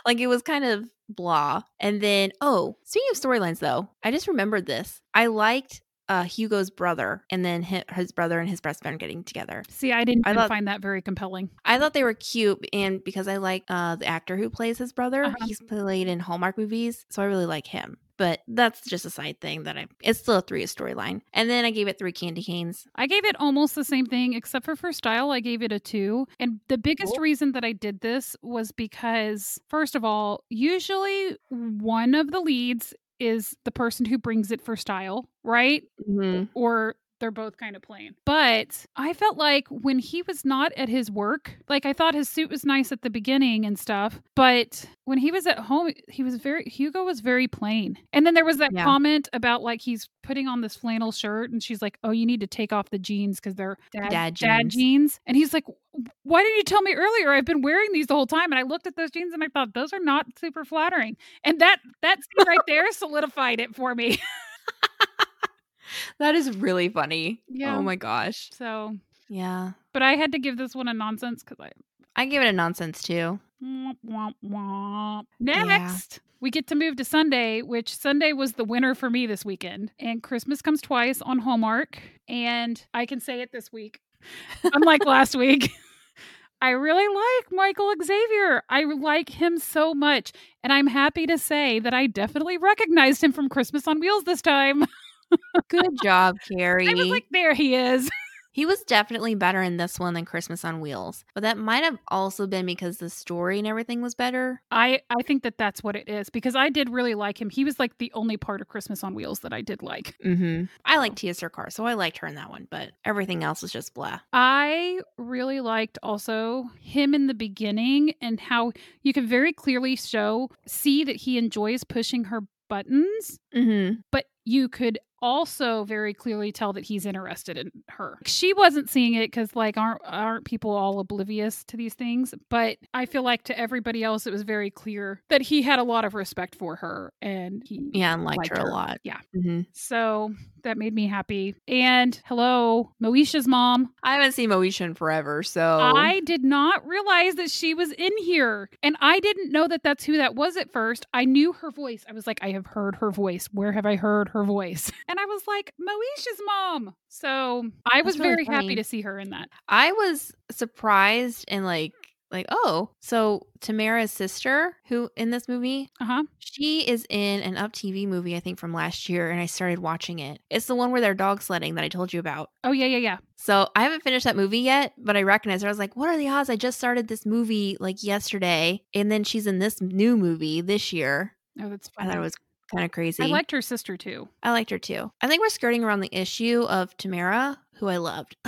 like it was kind of blah. And then oh, speaking of storylines though, I just remembered this. I liked uh Hugo's brother and then hi- his brother and his best friend getting together. See, I didn't I thought- find that very compelling. I thought they were cute, and because I like uh, the actor who plays his brother, Uh-huh. he's played in Hallmark movies, so I really like him. But that's just a side thing that I. It's still a three storyline, and then I gave it three candy canes. I gave it almost the same thing, except for for style, I gave it a two. And the biggest Cool. reason that I did this was because, first of all, usually one of the leads is the person who brings it for style, right? Mm-hmm. Or they're both kind of plain. But I felt like when he was not at his work, like I thought his suit was nice at the beginning and stuff, but when he was at home, he was very Hugo was very plain. And then there was that Yeah. comment about like he's putting on this flannel shirt and she's like, "Oh, you need to take off the jeans because they're dad, Dad dad jeans. jeans." And he's like, "Why didn't you tell me earlier? I've been wearing these the whole time." And I looked at those jeans and I thought those are not super flattering. And that that scene right there solidified it for me. That is really funny. Oh yeah. Oh my gosh. So, Yeah. but I had to give this one a nonsense because I I gave it a nonsense too. Womp, womp, womp. Next, we get to move to Sunday, which Sunday was the winner for me this weekend. And Christmas comes twice on Hallmark. And I can say it this week, unlike last week. I really like Michael Xavier. I like him so much. And I'm happy to say that I definitely recognized him from Christmas on Wheels this time. Good job, Carrie. I was like, there he is. He was definitely better in this one than Christmas on Wheels, but that might have also been because the story and everything was better. I, I think that that's what it is because I did really like him. He was like the only part of Christmas on Wheels that I did like. Mm-hmm. I like Tiya Sircar, so I liked her in that one, but everything else was just blah. I really liked also him in the beginning and how you can very clearly show see that he enjoys pushing her buttons, Mm-hmm. but you could also very clearly tell that he's interested in her. She wasn't seeing it cuz like aren't aren't people all oblivious to these things, but I feel like to everybody else it was very clear that he had a lot of respect for her and he Yeah, and liked, Liked her, her. a lot. Yeah. Mm-hmm. So that made me happy. And hello, Moesha's mom. I haven't seen Moesha in forever, so I did not realize that she was in here. And I didn't know that that's who that was at first. I knew her voice. I was like, I have heard her voice. Where have I heard her voice? And I was like, Moesha's mom. So I was really very happy to see her in that. I was surprised and like like oh, so Tamera's sister who in this movie, Uh huh. she is in an Up TV movie I think from last year, and I started watching it. It's the one where they're dog sledding that I told you about. Oh, yeah, yeah, yeah. So I haven't finished that movie yet, but I recognize her. I was like, what are the odds? I just started this movie like yesterday, and then she's in this new movie this year. Oh, that's I funny. thought it was kind of crazy. I liked her sister too. I liked her too. I think we're skirting around the issue of Tamera, who I loved.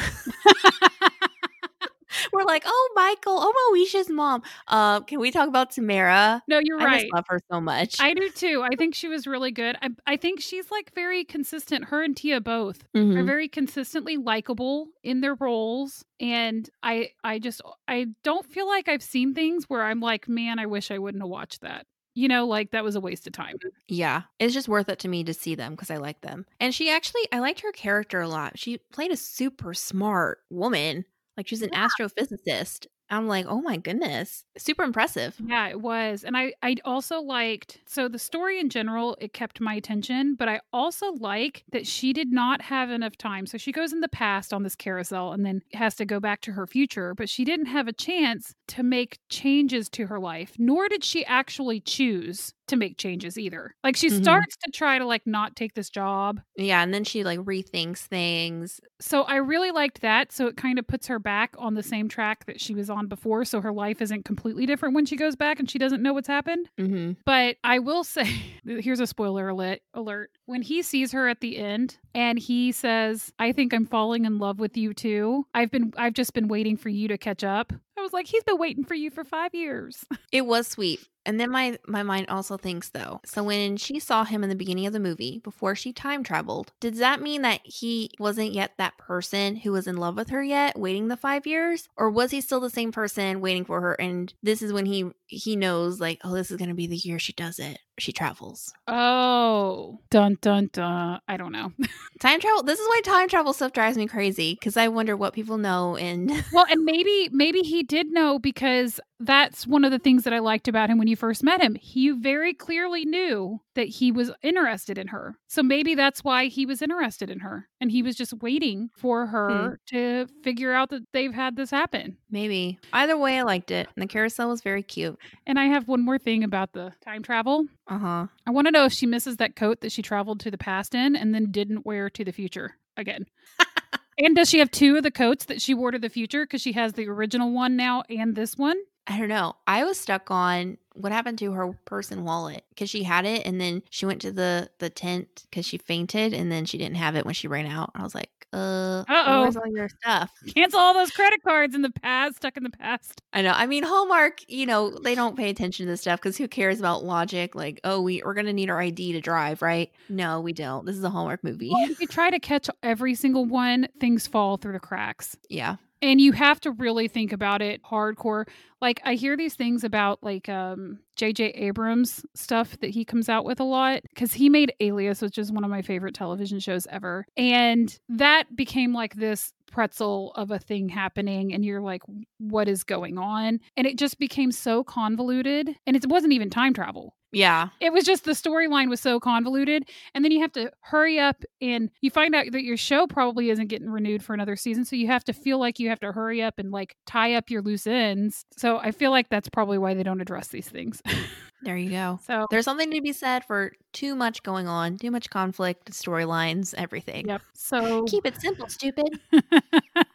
we're like, oh, Michael, oh, Moesha's mom. Uh, can we talk about Tamera? No, you're I right. just love her so much. I do too. I think she was really good. I, I think she's like very consistent. Her and Tiya both. are Mhm. very consistently likable in their roles and i i just i don't feel like i've seen things where i'm like man i wish i wouldn't have watched that you know like that was a waste of time Yeah, it's just worth it to me to see them because I like them. And she actually, I liked her character a lot. She played a super smart woman. Like she's an astrophysicist. I'm like, oh my goodness, super impressive. yeah it was and i i also liked so the story in general it kept my attention but i also like that she did not have enough time so she goes in the past on this carousel and then has to go back to her future but she didn't have a chance to make changes to her life nor did she actually choose to make changes either like she Mhm. starts to try to like not take this job Yeah, and then she like rethinks things. so I really liked that. So it kind of puts her back on the same track that she was on before. So her life isn't completely different when she goes back and she doesn't know what's happened. Mm-hmm. But I will say, here's a spoiler alert. Alert. When he sees her at the end and he says, "I think I'm falling in love with you too. I've been, I've just been waiting for you to catch up." I was like, he's been waiting for you for five years. It was sweet. And then my my mind also thinks though. So when she saw him in the beginning of the movie before she time traveled, does that mean that he wasn't yet that person who was in love with her yet, waiting the 5 years, or was he still the same person waiting for her and this is when he he knows like, oh, this is going to be the year she does it. She travels. Oh, dun dun dun. I don't know. time travel. This is why time travel stuff drives me crazy because I wonder what people know. And well, and maybe maybe he did know because that's one of the things that I liked about him when you first met him. He very clearly knew that he was interested in her. So maybe that's why he was interested in her. And he was just waiting for her hmm. to figure out that they've had this happen. Maybe. Either way, I liked it. And the carousel was very cute. And I have one more thing about the time travel. Uh huh. I want to know if she misses that coat that she traveled to the past in and then didn't wear to the future again. and does she have two of the coats that she wore to the future? Because she has the original one now and this one. I don't know. I was stuck on what happened to her purse and wallet because she had it and then she went to the the tent because she fainted and then she didn't have it when she ran out. I was like, uh, oh, where's all your stuff? Cancel all those credit cards in the past, stuck in the past. I know. I mean, Hallmark, you know, they don't pay attention to this stuff because who cares about logic? Like, oh, we we're gonna need our ID to drive, right? No, we don't. This is a Hallmark movie. Well, if you try to catch every single one, things fall through the cracks. Yeah. And you have to really think about it hardcore. Like I hear these things about like um JJ Abrams stuff that he comes out with a lot cuz he made Alias which is one of my favorite television shows ever. And that became like this pretzel of a thing happening and you're like what is going on? And it just became so convoluted and it wasn't even time travel. Yeah. It was just the storyline was so convoluted. And then you have to hurry up and you find out that your show probably isn't getting renewed for another season. So you have to feel like you have to hurry up and like tie up your loose ends. So I feel like that's probably why they don't address these things. there you go. So there's something to be said for too much going on, too much conflict, storylines, everything. Yep. So keep it simple, stupid.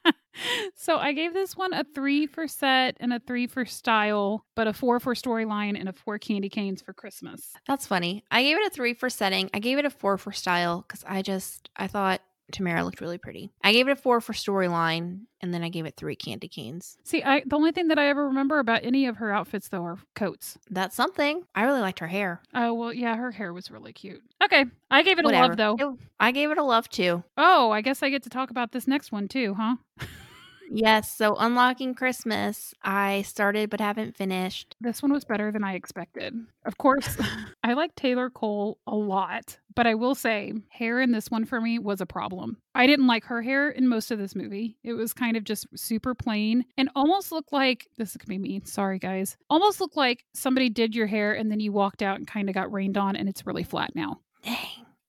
so I gave this one a three for set and a three for style, but a four for storyline and a four candy canes for Christmas. That's funny. I gave it a three for setting. I gave it a four for style because I just I thought Tamera looked really pretty. I gave it a four for storyline, and then I gave it three candy canes. See, I the only thing that I ever remember about any of her outfits though are coats. That's something. I really liked her hair. Oh well, yeah, her hair was really cute. Okay, I gave it Whatever. a love though. I gave it a love too. Oh, I guess I get to talk about this next one too, huh? Yes, so Unlocking Christmas, I started but haven't finished. This one was better than I expected. Of course, I like Taylor Cole a lot, but I will say, hair in this one for me was a problem. I didn't like her hair in most of this movie. It was kind of just super plain and almost looked like this could be me. Sorry, guys. Almost looked like somebody did your hair and then you walked out and kind of got rained on and it's really flat now. Dang.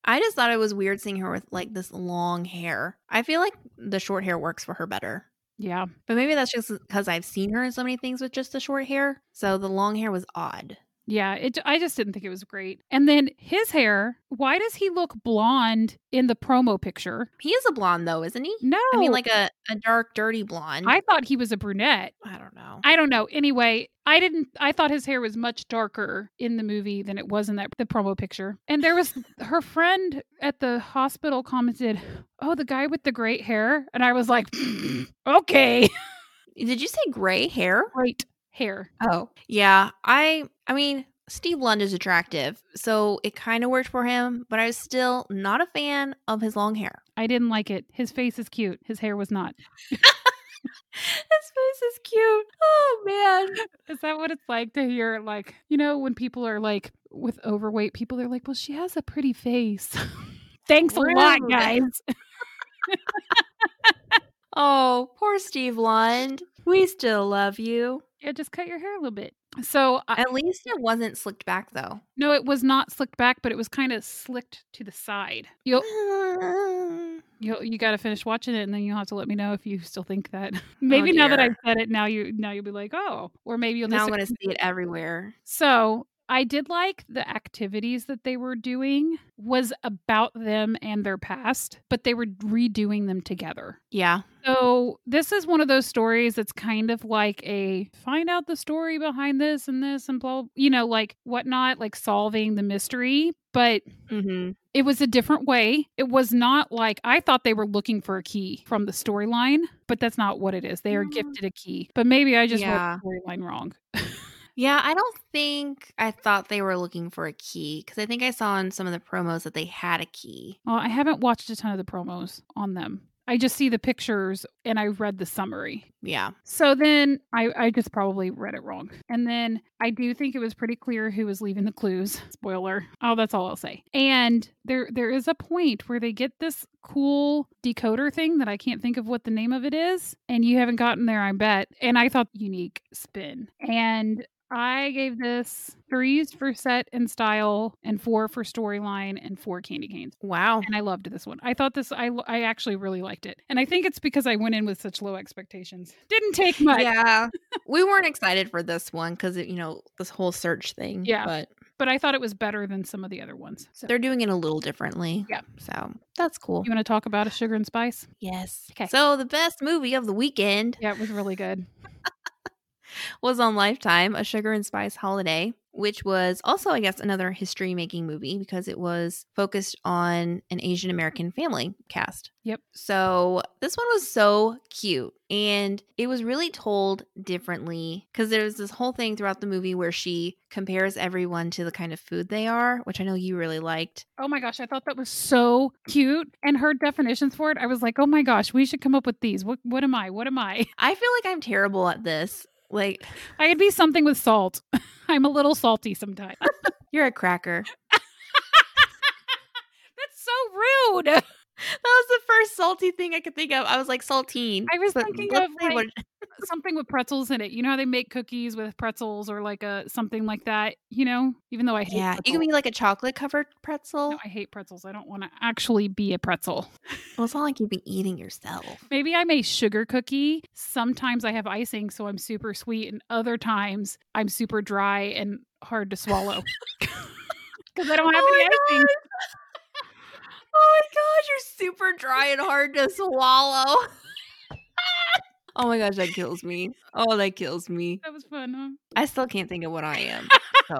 I just thought it was weird seeing her with like this long hair. I feel like the short hair works for her better. Yeah. But maybe that's just because I've seen her in so many things with just the short hair. So the long hair was odd. Yeah, it I just didn't think it was great. And then his hair, why does he look blonde in the promo picture? He is a blonde though, isn't he? No. I mean like a, a dark, dirty blonde. I thought he was a brunette. I don't know. I don't know. Anyway, I didn't I thought his hair was much darker in the movie than it was in that the promo picture. And there was her friend at the hospital commented, "Oh, the guy with the great hair." And I was like, "Okay." Did you say gray hair? Great hair. Oh. Yeah. I I mean, Steve Lund is attractive, so it kind of worked for him, but I was still not a fan of his long hair. I didn't like it. His face is cute. His hair was not. his face is cute. Oh man. Is that what it's like to hear like, you know, when people are like with overweight people they're like, "Well, she has a pretty face." Thanks Rude. a lot, guys. oh, poor Steve Lund. We still love you. Yeah, just cut your hair a little bit. So at least it wasn't slicked back though. No, it was not slicked back, but it was kind of slicked to the side. You'll you you got to finish watching it, and then you'll have to let me know if you still think that. Oh, maybe oh, now that I've said it, now you now you'll be like, oh, or maybe you'll. Now I'm going to see it everywhere. So I did like the activities that they were doing was about them and their past, but they were redoing them together. Yeah. So this is one of those stories that's kind of like a find out the story behind this and this and blah, you know, like whatnot, like solving the mystery. But mm-hmm. it was a different way. It was not like I thought they were looking for a key from the storyline, but that's not what it is. They are gifted a key. But maybe I just yeah. wrote the storyline wrong. Yeah, I don't think I thought they were looking for a key because I think I saw in some of the promos that they had a key. Well, I haven't watched a ton of the promos on them. I just see the pictures and I read the summary. Yeah. So then I, I just probably read it wrong. And then I do think it was pretty clear who was leaving the clues. Spoiler. Oh, that's all I'll say. And there there is a point where they get this cool decoder thing that I can't think of what the name of it is. And you haven't gotten there, I bet. And I thought unique spin. And I gave this threes for set and style, and four for storyline, and four candy canes. Wow. And I loved this one. I thought this. I I actually really liked it, and I think it's because I went in with such low expectations. Didn't take much. Yeah. we weren't excited for this one because, you know, this whole search thing. Yeah. But but I thought it was better than some of the other ones. So they're doing it a little differently. Yeah. So that's cool. you want to talk about a sugar and spice? Yes. Okay. So the best movie of the weekend Yeah, it was really good. Was on Lifetime, A Sugar and Spice Holiday, which was also, I guess, another history making movie because it was focused on an Asian American family cast. Yep. So this one was so cute and it was really told differently because there's this whole thing throughout the movie where she compares everyone to the kind of food they are, which I know you really liked. Oh my gosh, I thought that was so cute. And her definitions for it, I was like, oh my gosh, we should come up with these. What what am I? What am I? I feel like I'm terrible at this. Like, I could be something with salt. I'm a little salty sometimes. you're a cracker. That's so rude. That was the first salty thing I could think of. I was like saltine. I was thinking of, like, what- something with pretzels in it. You know how they make cookies with pretzels or like a something like that, you know? Even though I hate yeah, you pretzels. can be like a chocolate covered pretzel. No, I hate pretzels. I don't want to actually be a pretzel. Well, it's not like you'd be eating yourself. Maybe I'm a sugar cookie. Sometimes I have icing, so I'm super sweet, and other times I'm super dry and hard to swallow. Because I don't have Oh any icing. My gosh, you're super dry and hard to swallow. oh my gosh, that kills me. Oh, that kills me. That was fun, huh? I still can't think of what I am. So,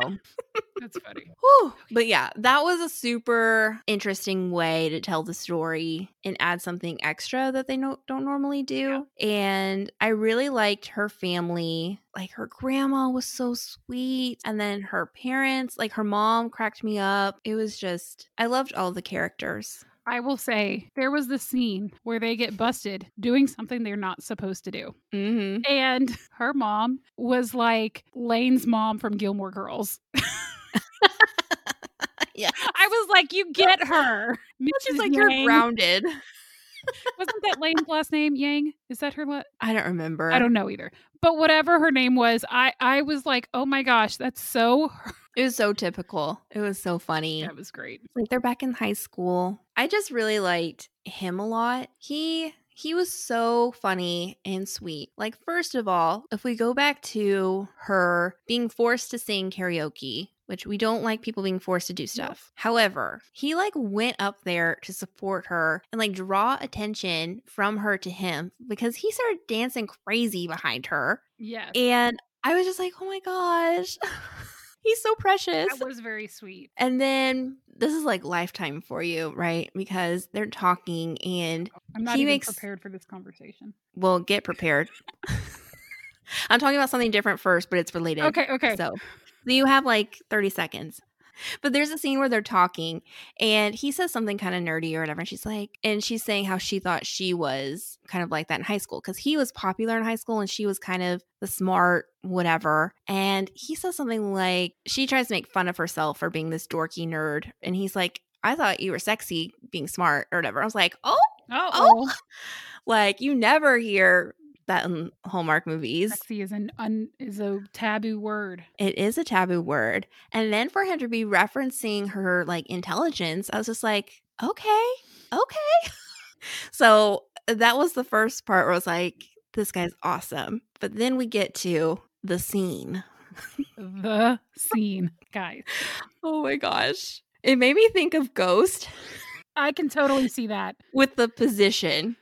That's funny. whew. but yeah, that was a super interesting way to tell the story and add something extra that they no- don't normally do. And I really liked her family. Like her grandma was so sweet. And then her parents, like her mom cracked me up. It was just, I loved all the characters. I will say there was the scene where they get busted doing something they're not supposed to do. Mm-hmm. And her mom was like Lane's mom from Gilmore Girls. Yeah. I was like, you get her. She's like, you're grounded. Wasn't that Lane's last name Yang? Is that her? La- I don't remember. I don't know either. But whatever her name was, I I was like, oh my gosh, that's so. It was so typical. It was so funny. That was great. Like they're back in high school. I just really liked him a lot. He he was so funny and sweet. Like first of all, if we go back to her being forced to sing karaoke, which we don't like people being forced to do stuff. However, he like went up there to support her and like draw attention from her to him because he started dancing crazy behind her. Yeah. And I was just like, "Oh my gosh. He's so precious." that was very sweet. And then this is like lifetime for you, right? Because they're talking and oh, I'm not He even makes- prepared for this conversation. well, get prepared. I'm talking about something different first, but it's related. Okay, okay. So you have like 30 seconds. But there's a scene where they're talking and he says something kind of nerdy or whatever. And she's like, and she's saying how she thought she was kind of like that in high school because he was popular in high school and she was kind of the smart whatever. And he says something like, she tries to make fun of herself for being this dorky nerd. And he's like, I thought you were sexy being smart or whatever. I was like, oh, oh, like you never hear that in Hallmark movies. sexy is an un, is a taboo word. It is a taboo word. And then for him to be referencing her like intelligence, I was just like, okay, okay. so uh, that was the first part where I was like, this guy's awesome. But then we get to the scene. The scene, guys. Oh my gosh. It made me think of Ghost I can totally see that. with the position.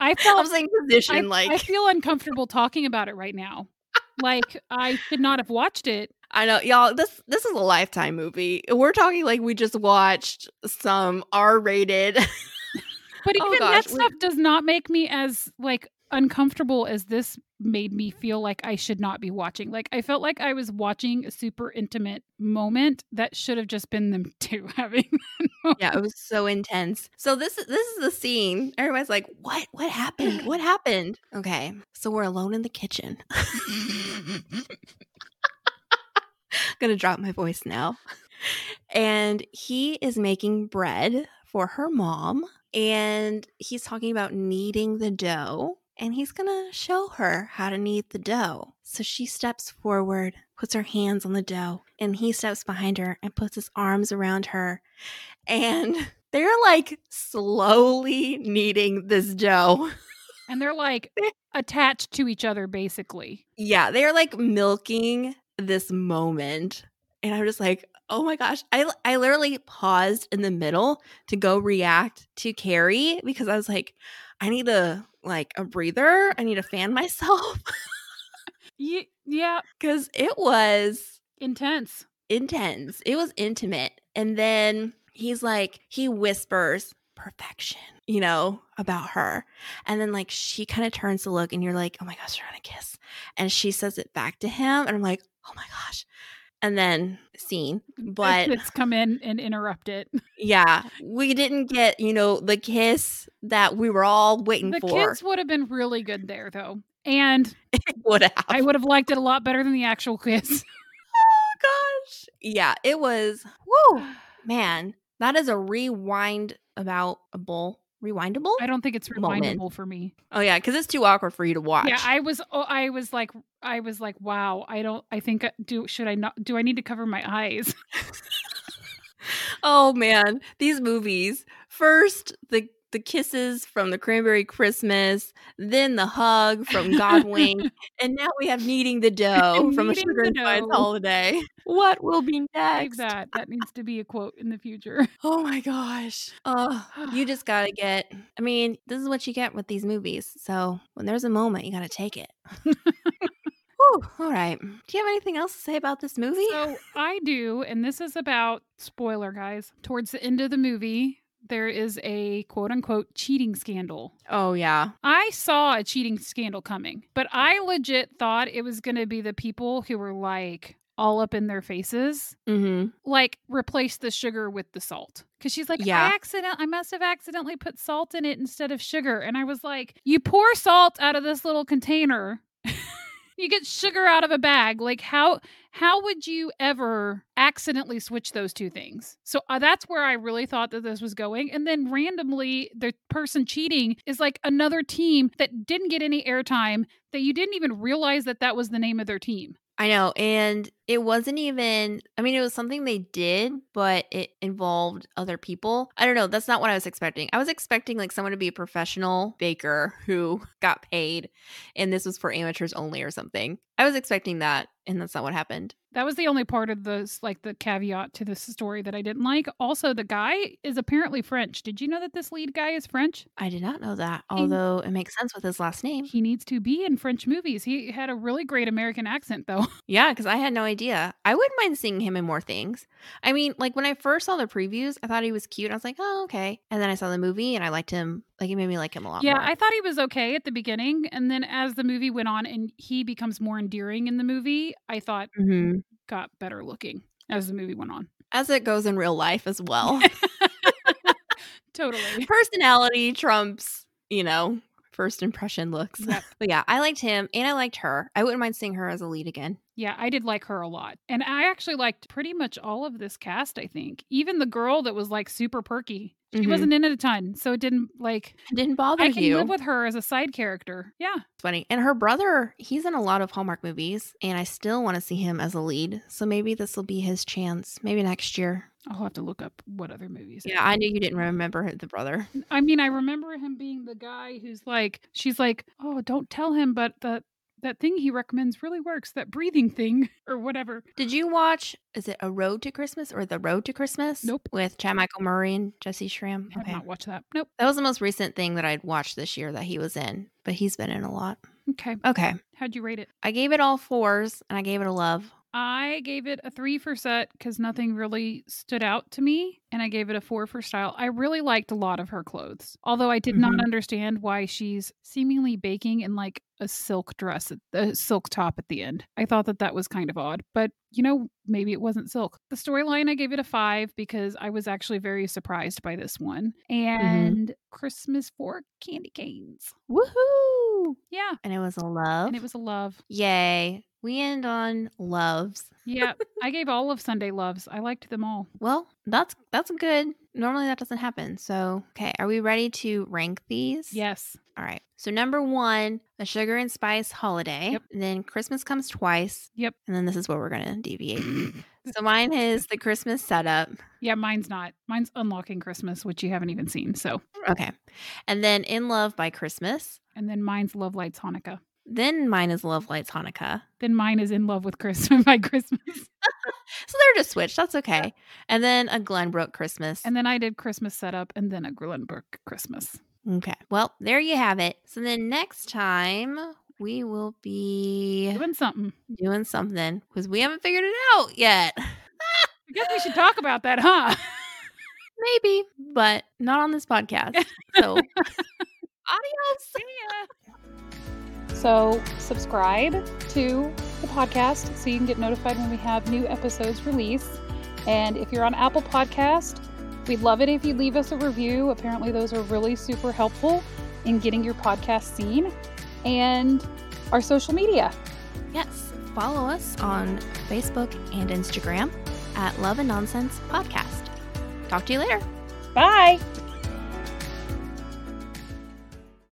I I'm felt saying position I, like I feel uncomfortable talking about it right now. Like I should not have watched it. I know, y'all. This this is a lifetime movie. We're talking like we just watched some R-rated. But Oh even gosh, that stuff does not make me as like uncomfortable as this made me feel like I should not be watching. Like I felt like I was watching a super intimate moment that should have just been them two having. yeah, it was so intense. So this is this is the scene. Everybody's like, "What? What happened? What happened?" Okay, so we're alone in the kitchen. gonna drop my voice now. And he is making bread for her mom, and he's talking about kneading the dough. And he's gonna show her how to knead the dough. So she steps forward, puts her hands on the dough, and he steps behind her and puts his arms around her. And they're like slowly kneading this dough. And they're like attached to each other, basically. Yeah, they're like milking this moment. And I'm just like, oh my gosh. I, I literally paused in the middle to go react to Carrie because I was like, I need a like a breather. I need to fan myself. yeah. Because it was intense. Intense. It was intimate. And then he's like, he whispers perfection, you know, about her. And then like she kind of turns to look and you're like, oh my gosh, they're gonna kiss. And she says it back to him. And I'm like, oh my gosh. And then scene. But it's come in and interrupt it. Yeah. We didn't get, you know, the kiss that we were all waiting the for. The kiss would have been really good there though. And it would have. I would have liked it a lot better than the actual kiss. oh gosh. Yeah, it was whoa. Man, that is a rewind about a bull rewindable? I don't think it's rewindable moment. for me. Oh yeah, because it's too awkward for you to watch. Yeah, I was. Oh, I was like, I was like, wow. I don't. I think uh, do should I not? Do I need to cover my eyes? oh man, these movies. First, the the kisses from the Cranberry Christmas, then the hug from Godwink, and now we have kneading the dough from a sugar and spice holiday. What will be next? That. That needs to be a quote in the future. Oh my gosh. Oh, you just gotta get. I mean, this is what you get with these movies. So when there's a moment, you gotta take it. Whew, all right. Do you have anything else to say about this movie? So I do, and this is about spoiler, guys. Towards the end of the movie, there is a quote unquote cheating scandal. Oh, yeah. I saw a cheating scandal coming, but I legit thought it was going to be the people who were like all up in their faces, mm-hmm. like replace the sugar with the salt. Cause she's like, yeah. I accident, I must have accidentally put salt in it instead of sugar. And I was like, you pour salt out of this little container you get sugar out of a bag like how how would you ever accidentally switch those two things so uh, that's where i really thought that this was going and then randomly the person cheating is like another team that didn't get any airtime that you didn't even realize that that was the name of their team I know. And it wasn't even, I mean, it was something they did, but it involved other people. I don't know. That's not what I was expecting. I was expecting like someone to be a professional baker who got paid and this was for amateurs only or something. I was expecting that. And that's not what happened. That was the only part of this, like the caveat to this story that I didn't like. Also, the guy is apparently French. Did you know that this lead guy is French? I did not know that, although it makes sense with his last name. He needs to be in French movies. He had a really great American accent, though. Yeah, because I had no idea. I wouldn't mind seeing him in more things. I mean, like when I first saw the previews, I thought he was cute. I was like, oh, okay. And then I saw the movie and I liked him. Like, it made me like him a lot yeah, more. I thought he was okay at the beginning. And then as the movie went on and he becomes more endearing in the movie, I thought mm-hmm. got better looking as the movie went on. As it goes in real life as well. totally. Personality trumps, you know, first impression looks. Yep. But yeah, I liked him and I liked her. I wouldn't mind seeing her as a lead again. Yeah, I did like her a lot. And I actually liked pretty much all of this cast, I think. Even the girl that was like super perky. She mm-hmm. wasn't in it a ton, so it didn't like it didn't bother I can you. live with her as a side character. Yeah, it's funny. And her brother, he's in a lot of Hallmark movies, and I still want to see him as a lead. So maybe this will be his chance. Maybe next year. I'll have to look up what other movies. Yeah, I knew you didn't remember the brother. I mean, I remember him being the guy who's like, she's like, oh, don't tell him, but that that thing he recommends really works. That breathing thing or whatever. Did you watch? Is it A Road to Christmas or The Road to Christmas? Nope. With Chad Michael Murray and Jessy Schram. Okay. I have not watched that. Nope. That was the most recent thing that I'd watched this year that he was in, but he's been in a lot. Okay. Okay. How'd you rate it? I gave it all fours and I gave it a love. I gave it a three for set because nothing really stood out to me, and I gave it a four for style. I really liked a lot of her clothes, although I did not Mhm. understand why she's seemingly baking in like a silk dress, at- a silk top at the end. I thought that that was kind of odd, but you know, maybe it wasn't silk. The storyline, I gave it a five because I was actually very surprised by this one. And Christmas for candy canes. Woohoo! Yeah, And it was a love. and it was a love. Yay. We end on loves. Yeah, I gave all of Sunday loves. I liked them all. Well, that's that's good. Normally that doesn't happen. So, okay, are we ready to rank these? Yes. All right. So number one, a sugar and spice holiday. Yep. And then Christmas comes twice. Yep. And then this is where we're gonna deviate. so mine is the Christmas setup. Yeah, mine's not. Mine's Unlocking Christmas, which you haven't even seen. So, Okay. And then In Love by Christmas. and then mine's Love Lights Hanukkah. Then mine is Love Lights Hanukkah. Then mine is In Love with Christmas by Christmas. So they're just switched. That's okay. And then a Glenbrook Christmas. And then I did Christmas setup and then a Glenbrook Christmas. Okay. Well, there you have it. So then next time we will be Doing something. doing something because we haven't figured it out yet. I guess we should talk about that, huh? Maybe, but not on this podcast. So adios. So, subscribe to the podcast so you can get notified when we have new episodes released. And if you're on Apple Podcast, we'd love it if you leave us a review. Apparently, those are really super helpful in getting your podcast seen. And our social media. Yes. Follow us on Facebook and Instagram at Love and Nonsense Podcast. Talk to you later. Bye.